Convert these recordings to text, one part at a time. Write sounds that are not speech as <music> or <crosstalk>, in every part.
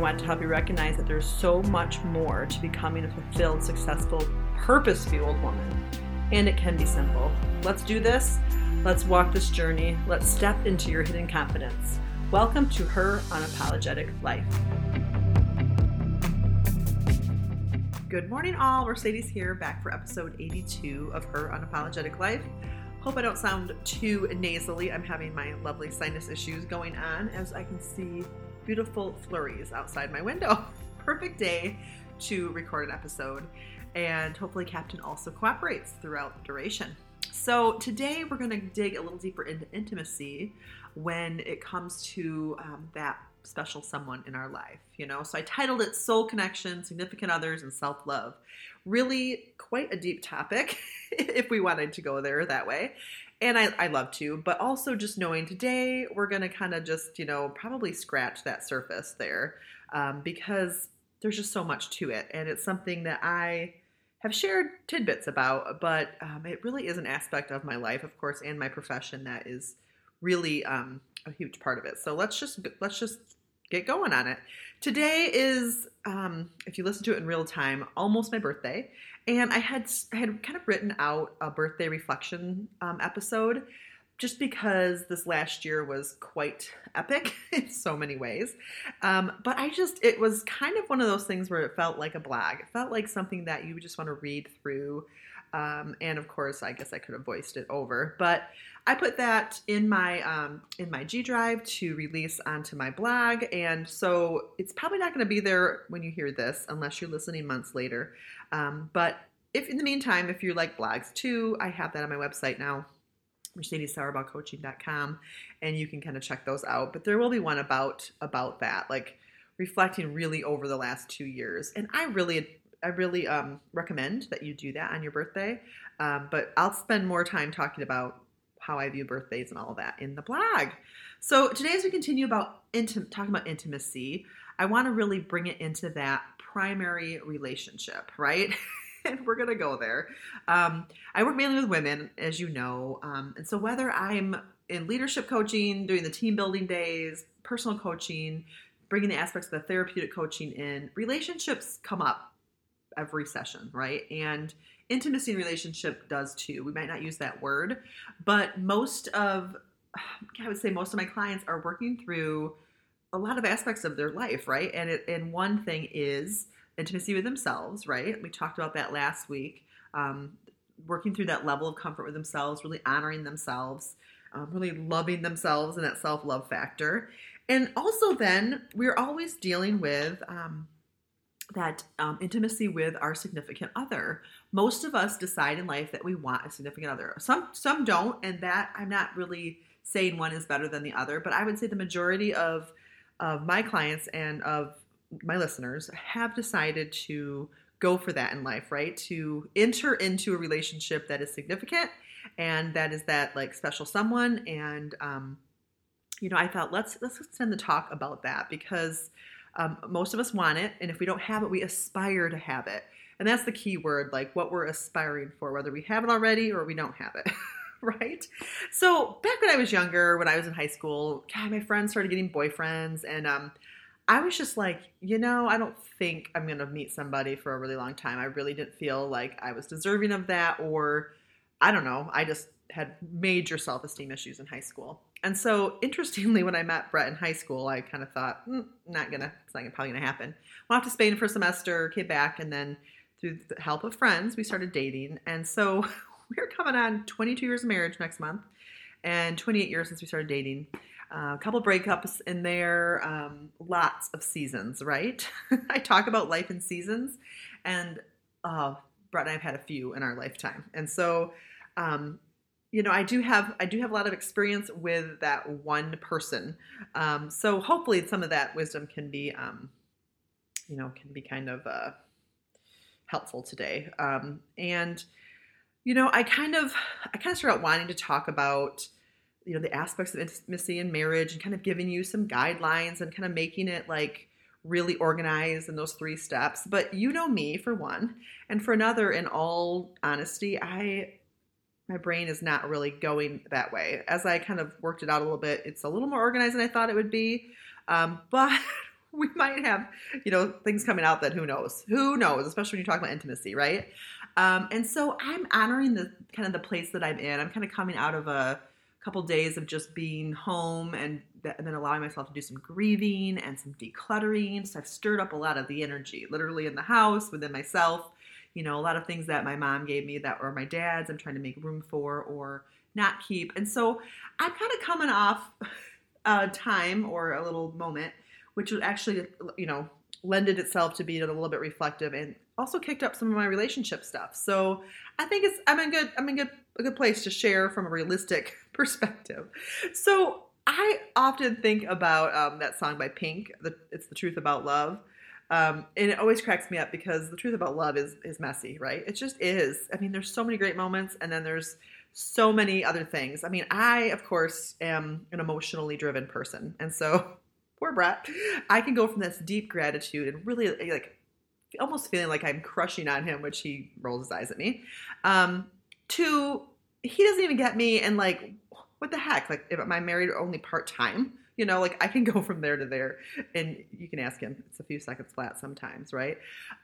I want to help you recognize that there's so much more to becoming a fulfilled, successful, purpose fueled woman. And it can be simple. Let's do this. Let's walk this journey. Let's step into your hidden confidence. Welcome to Her Unapologetic Life. Good morning, all. Mercedes here, back for episode 82 of Her Unapologetic Life. Hope I don't sound too nasally. I'm having my lovely sinus issues going on as I can see beautiful flurries outside my window. <laughs> Perfect day to record an episode, and hopefully, Captain also cooperates throughout the duration. So, today we're going to dig a little deeper into intimacy when it comes to um, that special someone in our life, you know? So, I titled it Soul Connection, Significant Others, and Self Love. Really quite a deep topic <laughs> if we wanted to go there that way. And I, I love to, but also just knowing today we're going to kind of just, you know, probably scratch that surface there um, because there's just so much to it. And it's something that I have shared tidbits about, but um, it really is an aspect of my life, of course, and my profession that is really um, a huge part of it. So let's just let's just get going on it. Today is, um, if you listen to it in real time, almost my birthday, and I had I had kind of written out a birthday reflection um, episode just because this last year was quite epic <laughs> in so many ways. Um, but I just, it was kind of one of those things where it felt like a blog. It felt like something that you would just want to read through. Um, and of course, I guess I could have voiced it over, but I put that in my um, in my G Drive to release onto my blog, and so it's probably not going to be there when you hear this, unless you're listening months later. Um, but if in the meantime, if you like blogs too, I have that on my website now, mercedessauerbachcoaching.com, and you can kind of check those out. But there will be one about about that, like reflecting really over the last two years, and I really I really um, recommend that you do that on your birthday. Um, but I'll spend more time talking about how I view birthdays and all that in the blog. So today, as we continue about talking about intimacy, I want to really bring it into that primary relationship, right? <laughs> and we're gonna go there. Um, I work mainly with women, as you know, um, and so whether I'm in leadership coaching, doing the team building days, personal coaching, bringing the aspects of the therapeutic coaching in, relationships come up every session, right? And intimacy in relationship does too. We might not use that word, but most of, I would say most of my clients are working through a lot of aspects of their life, right? And it, and one thing is intimacy with themselves, right? We talked about that last week. Um, working through that level of comfort with themselves, really honoring themselves, um, really loving themselves and that self love factor. And also, then we're always dealing with um, that um, intimacy with our significant other. Most of us decide in life that we want a significant other. Some some don't, and that I'm not really saying one is better than the other, but I would say the majority of of my clients and of my listeners have decided to go for that in life, right? To enter into a relationship that is significant and that is that like special someone. And um, you know, I thought let's let's extend the talk about that because um, most of us want it, and if we don't have it, we aspire to have it. And that's the key word, like what we're aspiring for, whether we have it already or we don't have it. <laughs> right? So back when I was younger, when I was in high school, God, my friends started getting boyfriends, and um, I was just like, you know, I don't think I'm gonna meet somebody for a really long time. I really didn't feel like I was deserving of that, or I don't know. I just had major self esteem issues in high school. And so, interestingly, when I met Brett in high school, I kind of thought, mm, not gonna, it's not gonna, probably gonna happen. Went off to Spain for a semester, came back, and then through the help of friends, we started dating. And so, <laughs> we're coming on 22 years of marriage next month, and 28 years since we started dating. Uh, a couple breakups in there, um, lots of seasons, right? <laughs> I talk about life in seasons, and uh, Brett and I have had a few in our lifetime. And so, um, you know, I do have I do have a lot of experience with that one person. Um, so hopefully, some of that wisdom can be, um, you know can be kind of uh, helpful today. Um, and you know, I kind of I kind of started out wanting to talk about you know the aspects of intimacy in marriage and kind of giving you some guidelines and kind of making it like really organized in those three steps. But you know me for one, and for another, in all honesty, I my brain is not really going that way. As I kind of worked it out a little bit, it's a little more organized than I thought it would be. Um, <laughs> but we might have, you know, things coming out that who knows? Who knows? Especially when you talk about intimacy, right? Um, and so I'm honoring the kind of the place that I'm in. I'm kind of coming out of a couple days of just being home and, th- and then allowing myself to do some grieving and some decluttering. So I've stirred up a lot of the energy, literally in the house, within myself. You know, a lot of things that my mom gave me that were my dad's, I'm trying to make room for or not keep. And so I'm kind of coming off a time or a little moment, which actually, you know, lended itself to being a little bit reflective and also kicked up some of my relationship stuff. So I think it's I'm in good I'm in good a good place to share from a realistic <laughs> perspective. So I often think about um, that song by Pink. The, it's the truth about love. Um, and it always cracks me up because the truth about love is is messy, right? It just is. I mean, there's so many great moments, and then there's so many other things. I mean, I of course am an emotionally driven person, and so <laughs> poor Brett, I can go from this deep gratitude and really like almost feeling like I'm crushing on him, which he rolls his eyes at me, um, to he doesn't even get me, and like what the heck? Like, if I'm married only part time, you know, like I can go from there to there, and you can ask him. It's a few seconds flat sometimes, right?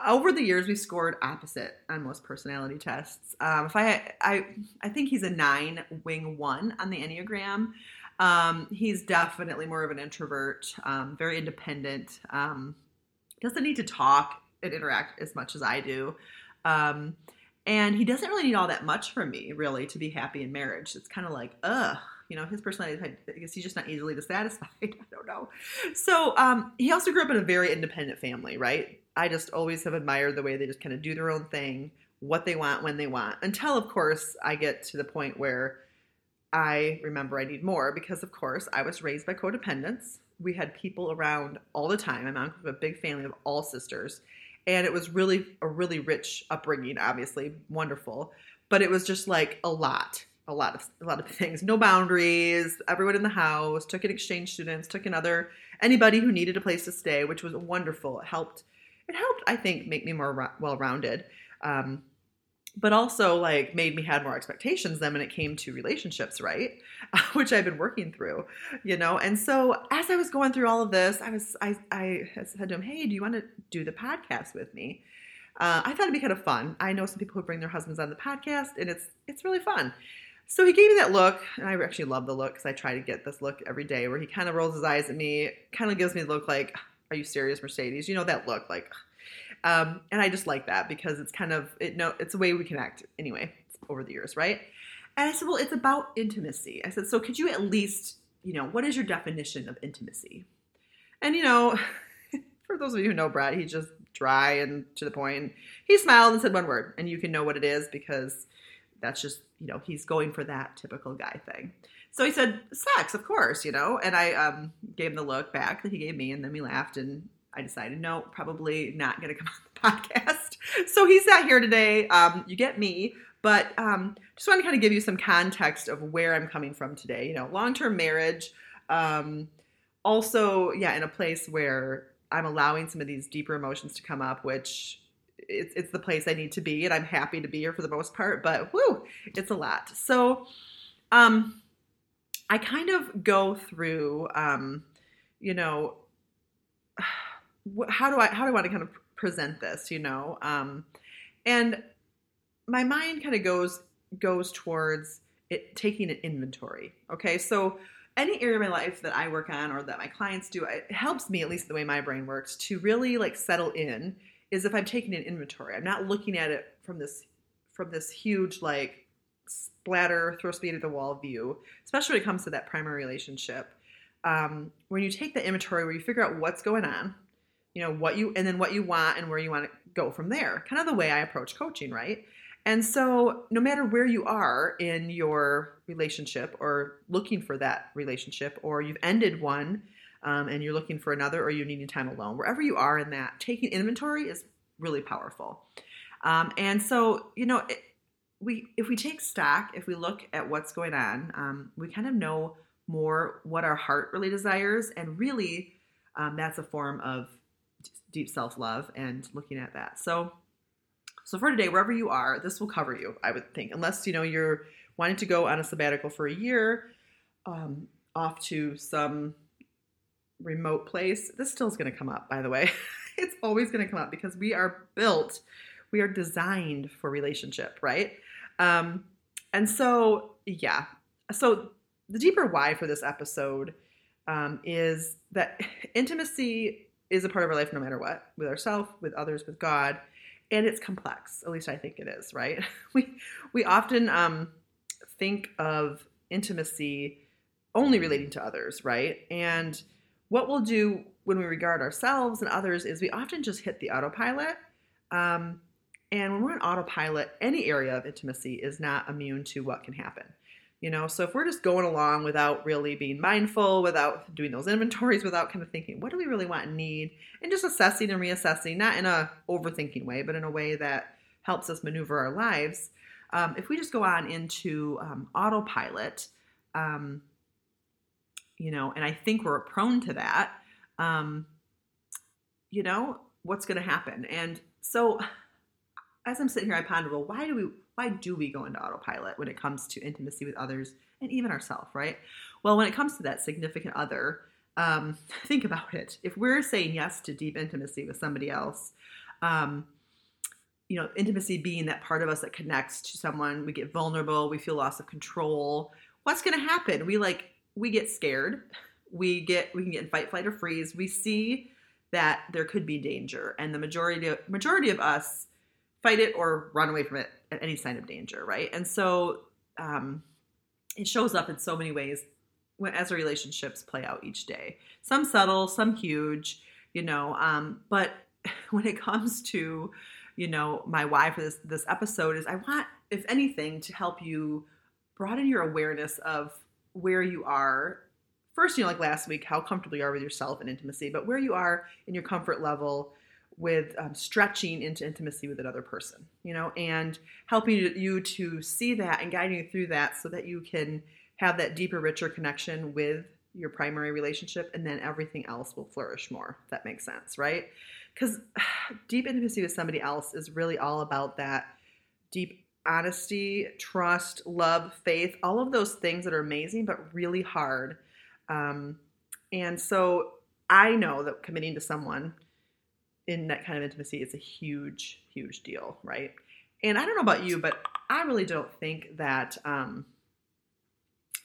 Over the years, we scored opposite on most personality tests. Um, if I, I, I think he's a nine wing one on the enneagram. Um, he's definitely more of an introvert, um, very independent. Um, doesn't need to talk and interact as much as I do. Um, and he doesn't really need all that much from me, really, to be happy in marriage. It's kind of like, ugh, you know, his personality, I guess he's just not easily dissatisfied. <laughs> I don't know. So um, he also grew up in a very independent family, right? I just always have admired the way they just kind of do their own thing, what they want, when they want, until, of course, I get to the point where I remember I need more because, of course, I was raised by codependents. We had people around all the time. Was a big family of all sisters and it was really a really rich upbringing obviously wonderful but it was just like a lot a lot of a lot of things. No boundaries everyone in the house took in exchange students took in other anybody who needed a place to stay which was wonderful. It helped it helped i think make me more well rounded um, but also like made me had more expectations then when it came to relationships right? <laughs> Which i've been working through you know? And so as i was going through all of this i was i, I said to him hey do you want to do the podcast with me? Uh, i thought it'd be kind of fun. I know some people who bring their husbands on the podcast and it's it's really fun so he gave me that look and i actually love the look because i try to get this look every day where he kind of rolls his eyes at me kind of gives me the look like are you serious mercedes you know that look like um, and I just like that because it's kind of it no it's a way we connect anyway over the years, right? And I said, well, it's about intimacy. I said, so could you at least, you know, what is your definition of intimacy? And you know, <laughs> for those of you who know Brad, he's just dry and to the point. He smiled and said one word, and you can know what it is because that's just, you know, he's going for that typical guy thing. So he said, sex, of course, you know, and I um, gave him the look back that he gave me, and then we laughed and I decided, no, probably not going to come <laughs> on the podcast. So he's not here today. Um, you get me, but um, just want to kind of give you some context of where I'm coming from today. You know, long term marriage. Um, also, yeah, in a place where I'm allowing some of these deeper emotions to come up, which it's, it's the place I need to be, and I'm happy to be here for the most part. But whoo, it's a lot. So, um, I kind of go through, um, you know how do I how do I want to kind of present this, you know? Um, and my mind kind of goes goes towards it taking an inventory. Okay, so any area of my life that I work on or that my clients do, it helps me at least the way my brain works to really like settle in. Is if I'm taking an inventory, I'm not looking at it from this from this huge like splatter, throw speed at the wall view, especially when it comes to that primary relationship. Um, when you take the inventory where you figure out what's going on, you know what you and then what you want and where you want to go from there kind of the way i approach coaching right and so no matter where you are in your relationship or looking for that relationship or you've ended one um, and you're looking for another or you need time alone. Wherever you are in that, taking inventory is really powerful. Um, and so, you know, it, we if we take stock, if we look at what's going on, um, we kind of know more what our heart really desires, and really, um, that's a form of deep self love and looking at that. So, so for today, wherever you are, this will cover you, I would think, unless you know you're wanting to go on a sabbatical for a year, um, off to some remote place. This still is going to come up, by the way. <laughs> it's always going to come up because we are built, we are designed for relationship, right? Um, and so, yeah. So the deeper why for this episode um, is that <laughs> intimacy is a part of our life no matter what, with ourselves, with others, with God, and it's complex. At least I think it is, right? <laughs> We we often um, think of intimacy only relating to others, right? And what we'll do when we regard ourselves and others is we often just hit the autopilot. Um, and when we're on autopilot, any area of intimacy is not immune to what can happen. You know, so if we're just going along without really being mindful, without doing those inventories, without kind of thinking, what do we really want and need, and just assessing and reassessing, not in a overthinking way, but in a way that helps us maneuver our lives. Um, if we just go on into um, autopilot, um, you know, and I think we're prone to that, um, you know, what's going to happen? And so as I'm sitting here, I ponder, well, why do we, why do we go into autopilot when it comes to intimacy with others and even ourselves, right? Well, when it comes to that significant other, um, <laughs> think about it. If we're saying yes to deep intimacy with somebody else, um, you know, intimacy being that part of us that connects to someone, we get vulnerable, we feel loss of control. What's going to happen? We like we get scared. We get we can get in fight, flight, or freeze. We see that there could be danger, and the majority of, majority of us fight it or run away from it at any sign of danger, right? And so um, it shows up in so many ways when, as our relationships play out each day. Some subtle, some huge, you know. Um, but <laughs> when it comes to you know my why for this this episode is I want, if anything, to help you broaden your awareness of where you are. First you know like last week how comfortable you are with yourself and intimacy but where you are in your comfort level with um, stretching into intimacy with another person you know and helping you to see that and guiding you through that so that you can have that deeper richer connection with your primary relationship and then everything else will flourish more that makes sense right? Because <sighs> deep intimacy with somebody else is really all about that deep honesty, trust, love, faith, all of those things that are amazing, but really hard. Um, and so I know that committing to someone in that kind of intimacy is a huge, huge deal, right? And I don't know about you, but I really don't think that. Um,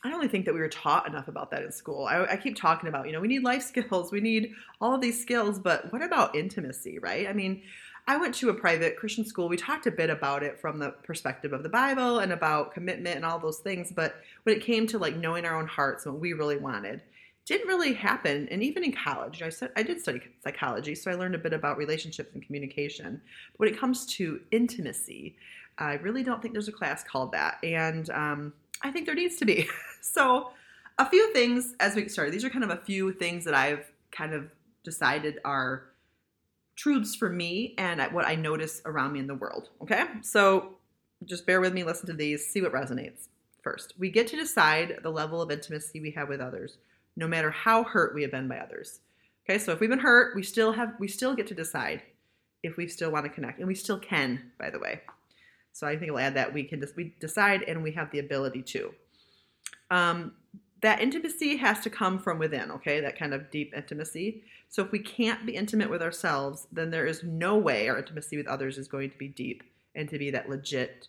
I don't really think that we were taught enough about that in school. I, I, keep talking about, you know, we need life <laughs> skills, we need all of these skills, but what about intimacy, right? I mean, I went to a private Christian school. We talked a bit about it from the perspective of the Bible and about commitment and all those things. But when it came to like knowing our own hearts and what we really wanted, didn't really happen. And even in college, I said I did study psychology, so I learned a bit about relationships and communication. But when it comes to intimacy, I really don't think there's a class called that, and um, I think there needs to be. <laughs> so, a few things as we started. These are kind of a few things that I've kind of decided are truths for me and what I notice around me in the world. Okay, so just bear with me, listen to these, see what resonates. First, we get to decide the level of intimacy we have with others, no matter how hurt we have been by others. Okay, so if we've been hurt, we still have we still get to decide if we still want to connect, and we still can, by the way. So I think I'll add that we can just we decide and we have the ability to. Um, that intimacy has to come from within, okay? That kind of deep intimacy. So if we can't be intimate with ourselves, then there is no way our intimacy with others is going to be deep and to be that legit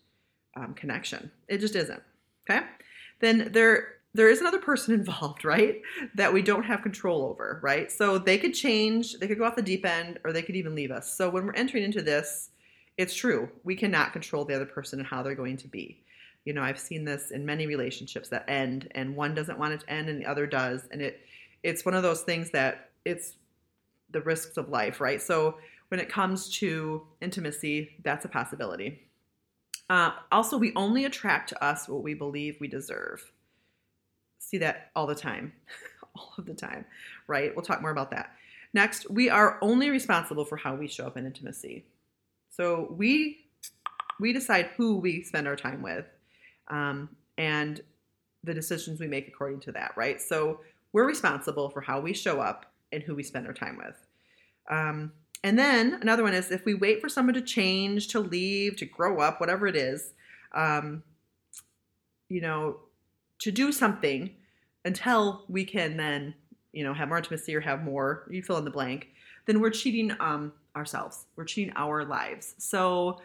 um, connection. It just isn't, okay? Then there there is another person <laughs> involved, right? That we don't have control over, right? So they could change, they could go off the deep end, or they could even leave us. So when we're entering into this, it's true. We cannot control the other person and how they're going to be. You know, I've seen this in many relationships that end and one doesn't want it to end and the other does. And it it's one of those things that it's the risks of life, right? So when it comes to intimacy, that's a possibility. Uh, also, we only attract to us what we believe we deserve. See that all the time. <laughs> all of the time, right? We'll talk more about that. Next, we are only responsible for how we show up in intimacy. So we we decide who we spend our time with, um, and the decisions we make according to that, right? So we're responsible for how we show up and who we spend our time with. Um, and then another one is if we wait for someone to change, to leave, to grow up, whatever it is, um, you know, to do something until we can then, you know, have more intimacy or have more, you fill in the blank, then we're cheating um, ourselves. We're cheating our lives. So,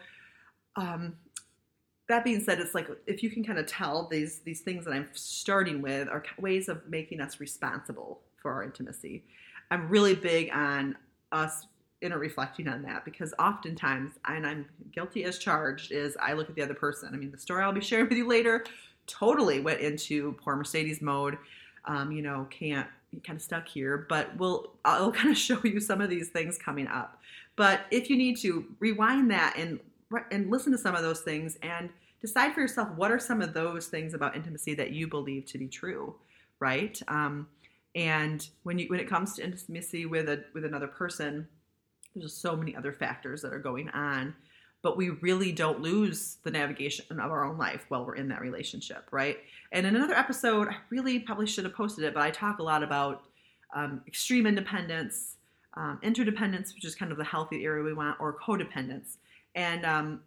um, that being said, it's like if you can kind of tell these these things that I'm starting with are ways of making us responsible for our intimacy. I'm really big on us inner reflecting on that because oftentimes, and I'm guilty as charged, is I look at the other person. I mean, the story I'll be <laughs> sharing with you later totally went into poor Mercedes mode. Um, you know, can't kind of stuck here, but we'll I'll <laughs> kind of show you some of these things coming up. But if you need to rewind that and and listen to some of those things and decide for yourself what are some of those things about intimacy that you believe to be true, right? Um, and when you when it comes to intimacy with a with another person, there's so many other factors that are going on, but we really don't lose the navigation of our own life while we're in that relationship, right? And in another episode, I really probably should have posted it, but I talk a lot about um, extreme independence, um, interdependence, which is kind of the healthy area we want, or codependence and um,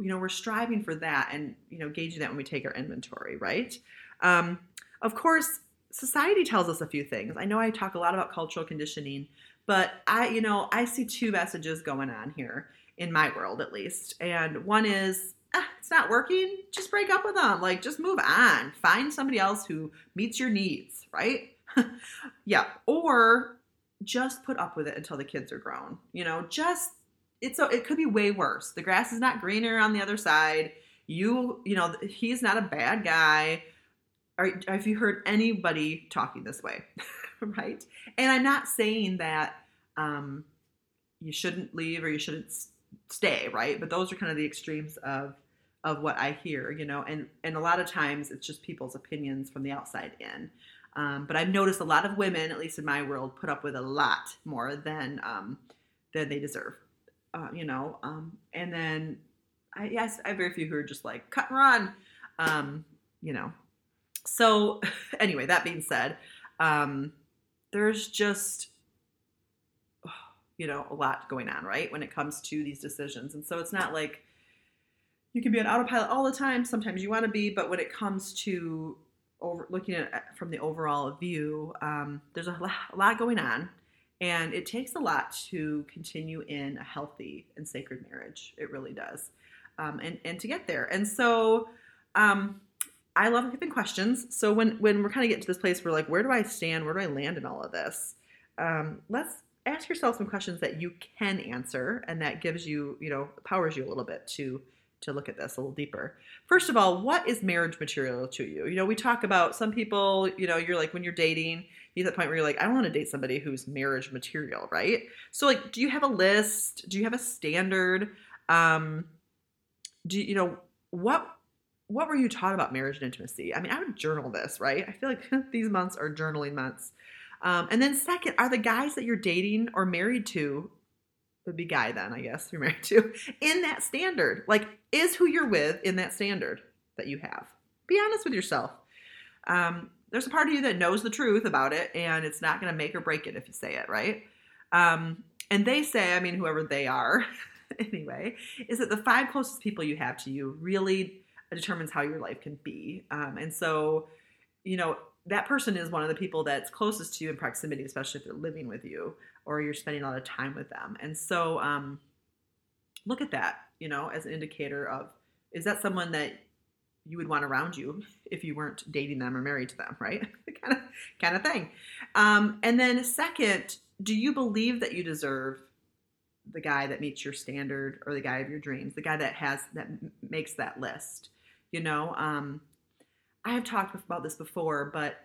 you know we're striving for that and you know gauging that when we take our inventory right? Um, of course society tells us a few things. I know i talk a lot about cultural conditioning but i you know i see two messages going on here in my world at least. And one is ah, it's not working. Just break up with them like just move on. Find somebody else who meets your needs right? <laughs> Yeah. Or just put up with it until the kids are grown. You know just it's so it could be way worse. The grass is not greener on the other side. You, you know, he's not a bad guy. Are, have you heard anybody talking this way? <laughs> right? And I'm not saying that um, you shouldn't leave or you shouldn't stay, right? But those are kind of the extremes of of what I hear, you know, and and a lot of times it's just people's opinions from the outside in. Um, but I've noticed a lot of women, at least in my world, put up with a lot more than um, than they deserve uh, you know, um, and then I yes, I have very few who are just like cut and run, um, you know. So <laughs> anyway, that being said, um, there's just <sighs> you know a lot going on, right, when it comes to these decisions, and so it's not like you can be on autopilot all the time. Sometimes you want to be, but when it comes to over looking at from the overall view, um, there's a lot going on. And it takes a lot to continue in a healthy and sacred marriage. It really does. Um, and, and to get there. And so um, I love giving questions. So when, when we're kind of getting to this place where like, where do I stand? Where do I land in all of this? Um, let's ask yourself some questions that you can answer and that gives you, you know, powers you a little bit to to look at this a little deeper. First of all, what is marriage material to you? You know, we talk about some people, you know, you're like when you're dating, you that point where you're like, I want to date somebody who's marriage material, right? So like, do you have a list? Do you have a standard? Um, do you, you know what what were you taught about marriage and intimacy? I mean, I would journal this, right? I feel like <laughs> these months are journaling months. Um, and then second, are the guys that you're dating or married to would be guy then, I guess, you're married <laughs> to, in that standard. Like, is who you're with in that standard that you have? Be honest with yourself. Um, there's a part of you that knows the truth about it, and it's not going to make or break it if you say it, right? Um, and they say, I mean, whoever they are, <laughs> anyway, is that the five closest people you have to you really determines how your life can be. Um, and so, you know, that person is one of the people that's closest to you in proximity, especially if they're living with you or you're spending a lot of time with them. And so, um, look at that, you know, as an indicator of is that someone that you would want around you if you weren't dating them or married to them, right? <laughs> kind of kind of thing. Um, and then second, do you believe that you deserve the guy that meets your standard or the guy of your dreams, the guy that has that makes that list? You know, um, I have talked about this before, but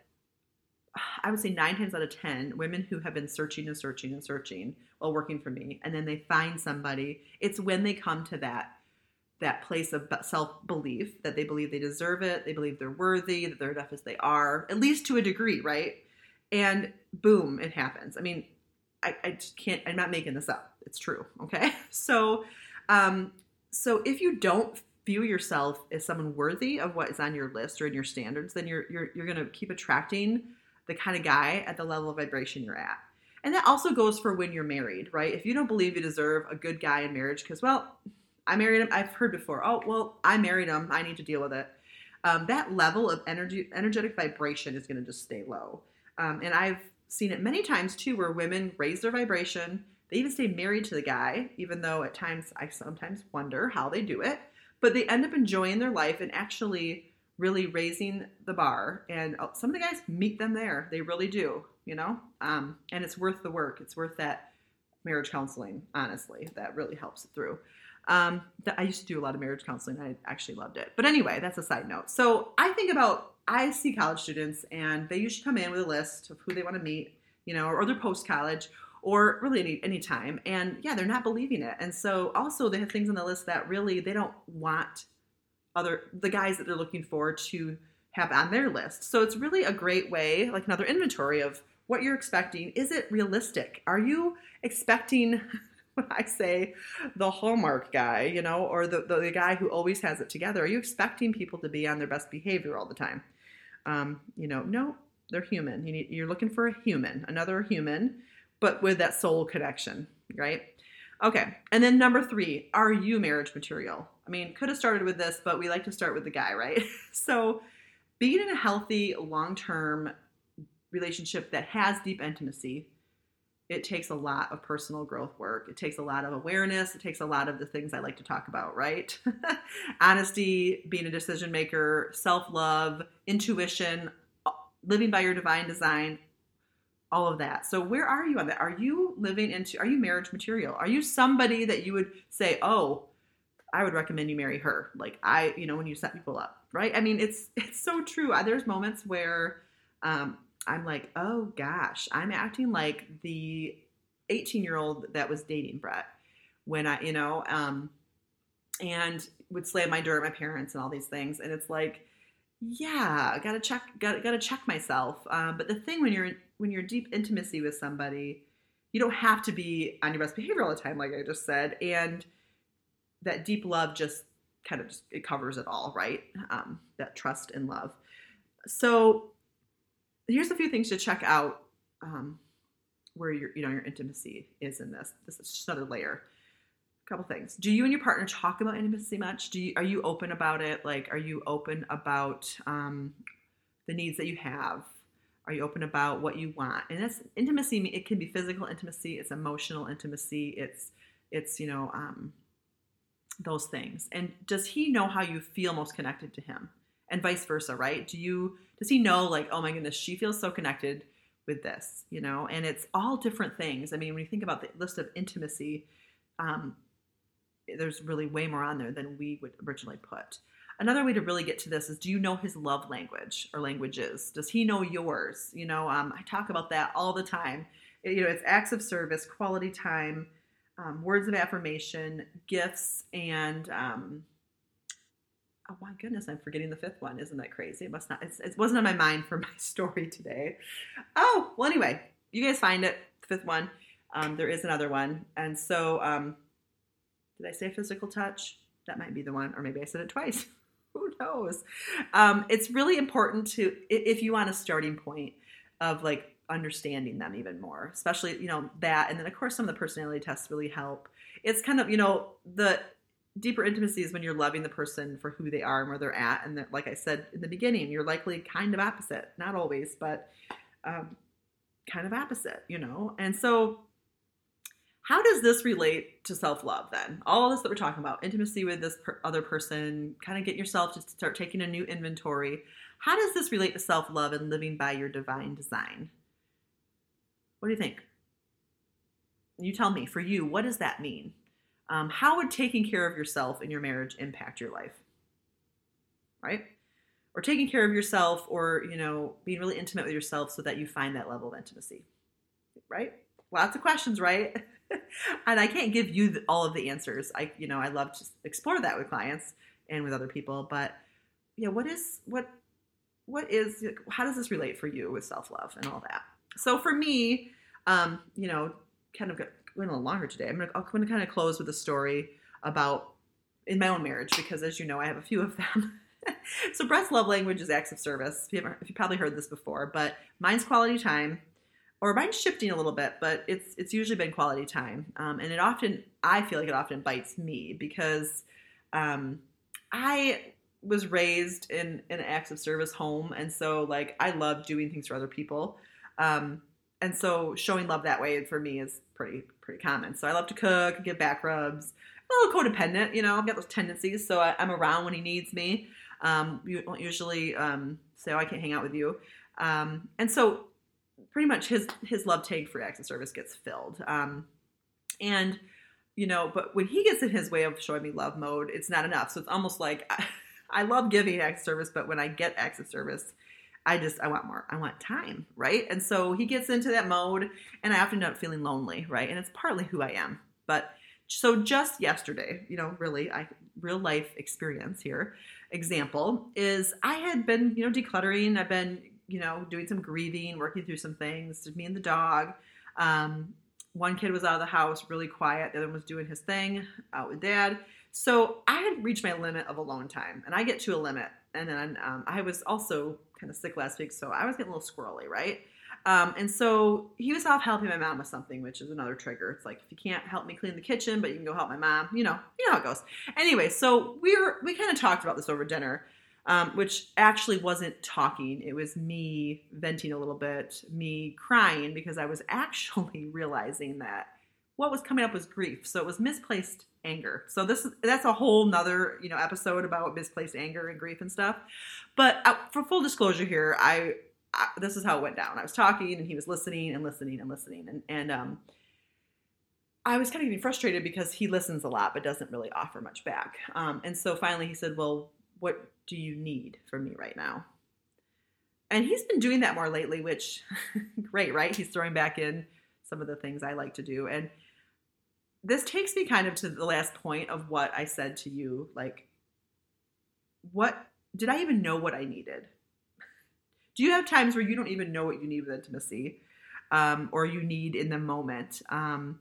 I would say nine times out of 10, women who have been searching and searching and searching while working for me, and then they find somebody, it's when they come to that that place of self belief that they believe they deserve it, they believe they're worthy, that they're enough as they are, at least to a degree, right? and boom, it happens. I mean, I, I just can't. I'm not making this up. It's true. Okay, <laughs> so um, so if you don't view yourself as someone worthy of what is on your list or in your standards, then you're you're you're gonna keep attracting the kind of guy at the level of vibration you're at. And that also goes for when you're married, right? If you don't believe you deserve a good guy in marriage, because well, I married him. I've heard before. Oh well, I married him. I need to deal with it. Um, that level of energy, energetic vibration is going to just stay low. Um, and I've seen it many times too, where women raise their vibration. They even stay married to the guy, even though at times I sometimes wonder how they do it. But they end up enjoying their life and actually really raising the bar. And uh, some of the guys meet them there. They really do, you know? Um, and it's worth the work. It's worth that marriage counseling, honestly. That really helps it through. Um, I used to do a lot of marriage counseling. I actually loved it. But anyway, that's a side note. So I think about, I see college students and they usually come in with a list of who they want to meet, you know, or they're post college or really any, any time. And yeah, they're not believing it. And so also they have things on the list that really they don't want other, the guys that they're looking for to have on their list. So it's really a great way, like another inventory of what you're expecting. Is it realistic? Are you expecting <laughs> I say the Hallmark guy, you know, or the, the, the, guy who always has it together? Are you expecting people to be on their best behavior all the time? Um, you know, no, they're human. You need, you're looking for a human, another human, but with that soul connection, right? Okay. And then number three, are you marriage material? I mean, could have started with this, but we like to start with the guy, right? <laughs> so being in a healthy, long term relationship that has deep intimacy it takes a lot of personal growth work. It takes a lot of awareness. It takes a lot of the things I like to talk about, right? <laughs> Honesty, being a decision maker, self love, intuition, living by your divine design, all of that. So, where are you on that? Are you living into, are you marriage material? Are you somebody that you would say, oh, I would recommend you marry her? Like, I, you know, when you set people up, right? I mean, it's, it's so true. There's moments where, um, I'm like, oh gosh, I'm acting like the 18 year old that was dating Brett when I, you know, um, and would slam my door at my parents and all these things. And it's like, yeah, gotta check, gotta, gotta check myself. Um, but the thing when you're, when you're deep intimacy with somebody, you don't have to be on your best behavior all the time, like I just said. And that deep love just kind of just, it covers it all, right? Um, that trust and love. So here's a few things to check out um, where your you know your intimacy is in this. This is just another layer. A couple things. Do you and your partner talk about intimacy much? Do you are you open about it? Like, are you open about um, the needs that you have? Are you open about what you want? And that's intimacy. It can be physical intimacy. It's emotional intimacy. It's it's you know um, those things. And does he know how you feel most connected to him? And vice versa, right? Do you does he know like oh my goodness she feels so connected with this you know? And it's all different things. I mean when you think about the list of intimacy um, there's really way more on there than we would originally put. Another way to really get to this is do you know his love language or languages? Does he know yours? You know um, i talk about that all the time. You know it's acts of service quality time um, words of affirmation gifts and um, oh my goodness, I'm forgetting the fifth one. Isn't that crazy? It must not, it wasn't on my mind for <laughs> my story today. Oh, well, anyway, you guys find it, the fifth one. Um, there is another one. And so, um, did I say physical touch? That might be the one, or maybe I said it twice. <laughs> Who knows? Um, it's really important to, if you want a starting point of like understanding them even more, especially, you know, that. And then, of course, some of the personality tests really help. It's kind of, you know, the deeper intimacy is when you're loving the person for who they are and where they're at. And like I said in the beginning, you're likely kind of opposite, not always, but um, kind of opposite, you know? And so, how does this relate to self love then? All this that we're talking about, intimacy with this per- other person, kind of get yourself to start taking a new inventory. How does this relate to self love and living by your divine design? What do you think? You tell me, for you, what does that mean? Um, how would taking care of yourself in your marriage impact your life? Right? Or taking care of yourself or, you know, being really intimate with yourself so that you find that level of intimacy. Right? Lots of questions, right? <laughs> and I can't give you all of the answers. I, you know, I love to explore that with clients and with other people, but yeah, what is what what is how does this relate for you with self-love and all that? so for me, um, you know, kind of going a little longer today. I'm gonna, I'm gonna kind of close with a story about in my own marriage because, as you know, I have a few of them. <laughs> so Brett's love language is acts of service. If you, you probably heard this before, but mine's quality time, or mine's shifting a little bit, but it's it's usually been quality time, um, and it often I feel like it often bites me because um, I was raised in an acts of service home, and so like I love doing things for other people. Um, and so showing love that way for me is pretty pretty common. So I love to cook, give back rubs. I'm a little codependent, you know. I've got those tendencies, so I, am around when he needs me. Um, you don't usually um, say, "Oh, I can't hang out with you," um, and so pretty much his his love tank for acts of service gets filled. Um, and you know, but when he gets in his way of showing me love mode, it's not enough. So it's almost like I, <laughs> I love giving acts of service, but when I get acts of service, I just I want more. I want time, right? And so he gets into that mode and I often end up feeling lonely, right? And it's partly who I am. But so just yesterday, you know, really I real life experience here example is I had been, you know, decluttering. I've been, you know, doing some grieving, working through some things, me and the dog. Um, one kid was out of the house, really quiet. The other one was doing his thing out with dad. So I had reached my limit of alone time, and I get to a limit. And then um, I was also kind of sick last week, so I was getting a little squirrely, right? Um, and so he was off helping my mom with something, which is another trigger. It's like if you can't help me clean the kitchen, but you can go help my mom, you know, you know how it goes. Anyway, so we were we kind of talked about this over dinner, um, which actually wasn't talking. It was me venting a little bit, me crying because I was <laughs> actually realizing that what was coming up was grief. So it was misplaced anger. So this that's a whole nother you know episode about misplaced anger and grief and stuff. But uh, for full disclosure here, I, I, this is how it went down. I was talking and he was listening and listening and listening and and um. I was kind of getting frustrated because he listens a lot but doesn't really offer much back. Um, and so finally he said, "Well, what do you need from me right now?" And he's been doing that more lately, which <laughs> great, right? He's throwing back in some of the things I like to do. And this takes me kind of to the last point of what I said to you. Like, what did I even know what I needed? Do you have times where you don't even know what you need with intimacy um, or you need in the moment? Um,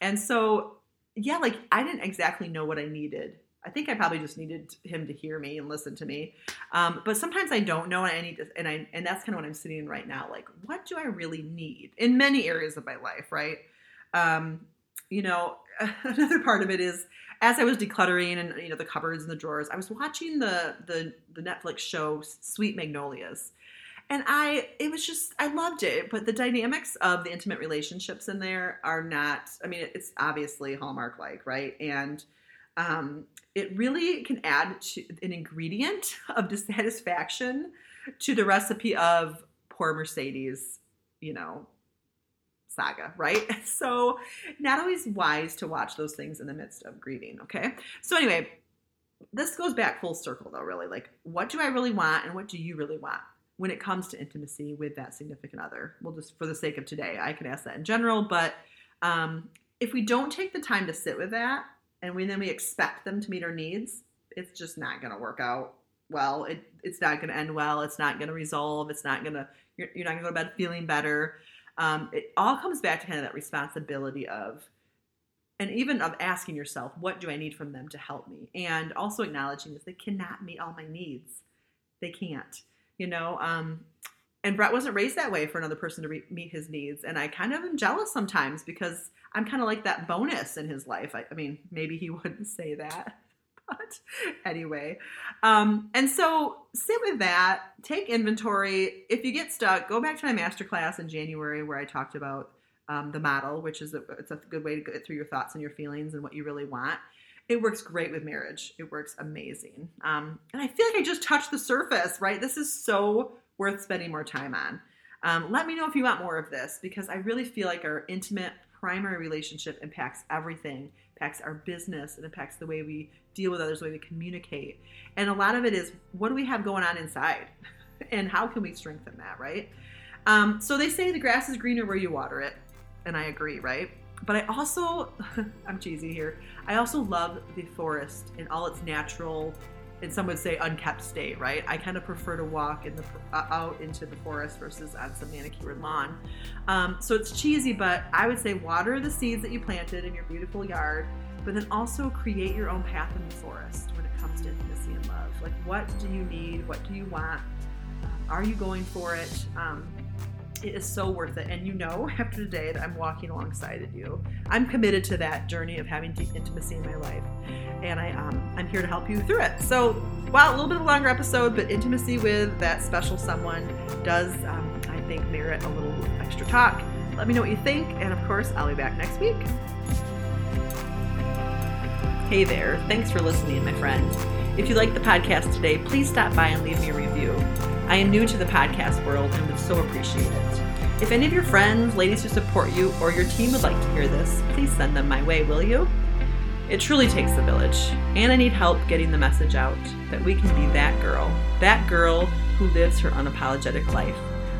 and so, yeah, like I didn't exactly know what I needed. I think I probably just needed him to hear me and listen to me. Um, but sometimes I don't know, and I need to, and I, and that's kind of what I'm sitting in right now. Like, what do I really need in many areas of my life, right? Um, you know, <laughs> another part of it is as I was decluttering and you know the cupboards and the drawers, I was watching the the the Netflix show Sweet Magnolias. And I it was just I loved it, but the dynamics of the intimate relationships in there are not I mean it's obviously Hallmark like, right? And um it really can add to an ingredient of dissatisfaction to the recipe of poor Mercedes, you know, saga, right? <laughs> So, not always wise to watch those things in the midst of grieving, okay? So, anyway, this goes back full circle though, really. Like, what do I really want and what do you really want when it comes to intimacy with that significant other? Well, just for the sake of today, I can ask that in general, but um, if we don't take the time to sit with that and we then we expect them to meet our needs, it's just not going to work out well. It, it's not going to end well. It's not going to resolve. It's not going to, you're, you're not going to go to bed feeling better um, it all comes back to kind of that responsibility of and even of asking yourself what do i need from them to help me? And also acknowledging that they cannot meet all my needs. They can't you know um, and brett wasn't raised that way for another person to re- meet his needs. And i kind of am jealous sometimes because i'm kind of like that bonus in his life. I, I mean maybe he <laughs> wouldn't say that anyway, um, and so sit with that, take inventory. If you get stuck, go back to my masterclass in January where I talked about um, the model, which is a, it's a good way to get through your thoughts and your feelings and what you really want. It works great with marriage. It works amazing. Um, and I feel like I just touched the surface, right? This is so worth spending more time on. Um, let me know if you want more of this because I really feel like our intimate primary relationship impacts everything impacts our business, it impacts the way we deal with others, the way we communicate. And a lot of it is what do we have going on inside? <laughs> and how can we strengthen that, right? Um, so they say the grass is greener where you water it. And I agree, right? But I also, <laughs> I'm cheesy here, I also love the forest and all its natural and some would say unkept state, right? I kind of prefer to walk in the uh, out into the forest versus on some manicured lawn. Um, so it's cheesy, but I would say water the seeds that you planted in your beautiful yard, but then also create your own path in the forest when it comes to intimacy and love. Like, what do you need? What do you want? Are you going for it? Um, it is so worth it. And you know, <laughs> after today, that I'm walking alongside of you. I'm committed to that journey of having deep intimacy in my life, and I um, I'm here to help you through it. So, wow, a little bit of a longer episode, but intimacy with that special someone does, um, I think, merit a little extra talk. Let me know what you think, and of course, I'll be back next week. Hey there, thanks for listening, my friend. If you like the podcast today, please stop by and leave me a review. I am new to the podcast world and would so appreciate it. If any of your friends, ladies who support you, or your team would like to hear this, please send them my way, will you? It truly takes a village, and I need help getting the message out that we can be that girl, that girl who lives her unapologetic life.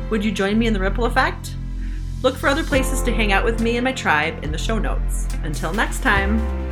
Would you join me in the ripple effect? Look for other places to hang out with me and my tribe in the show notes. Until next time.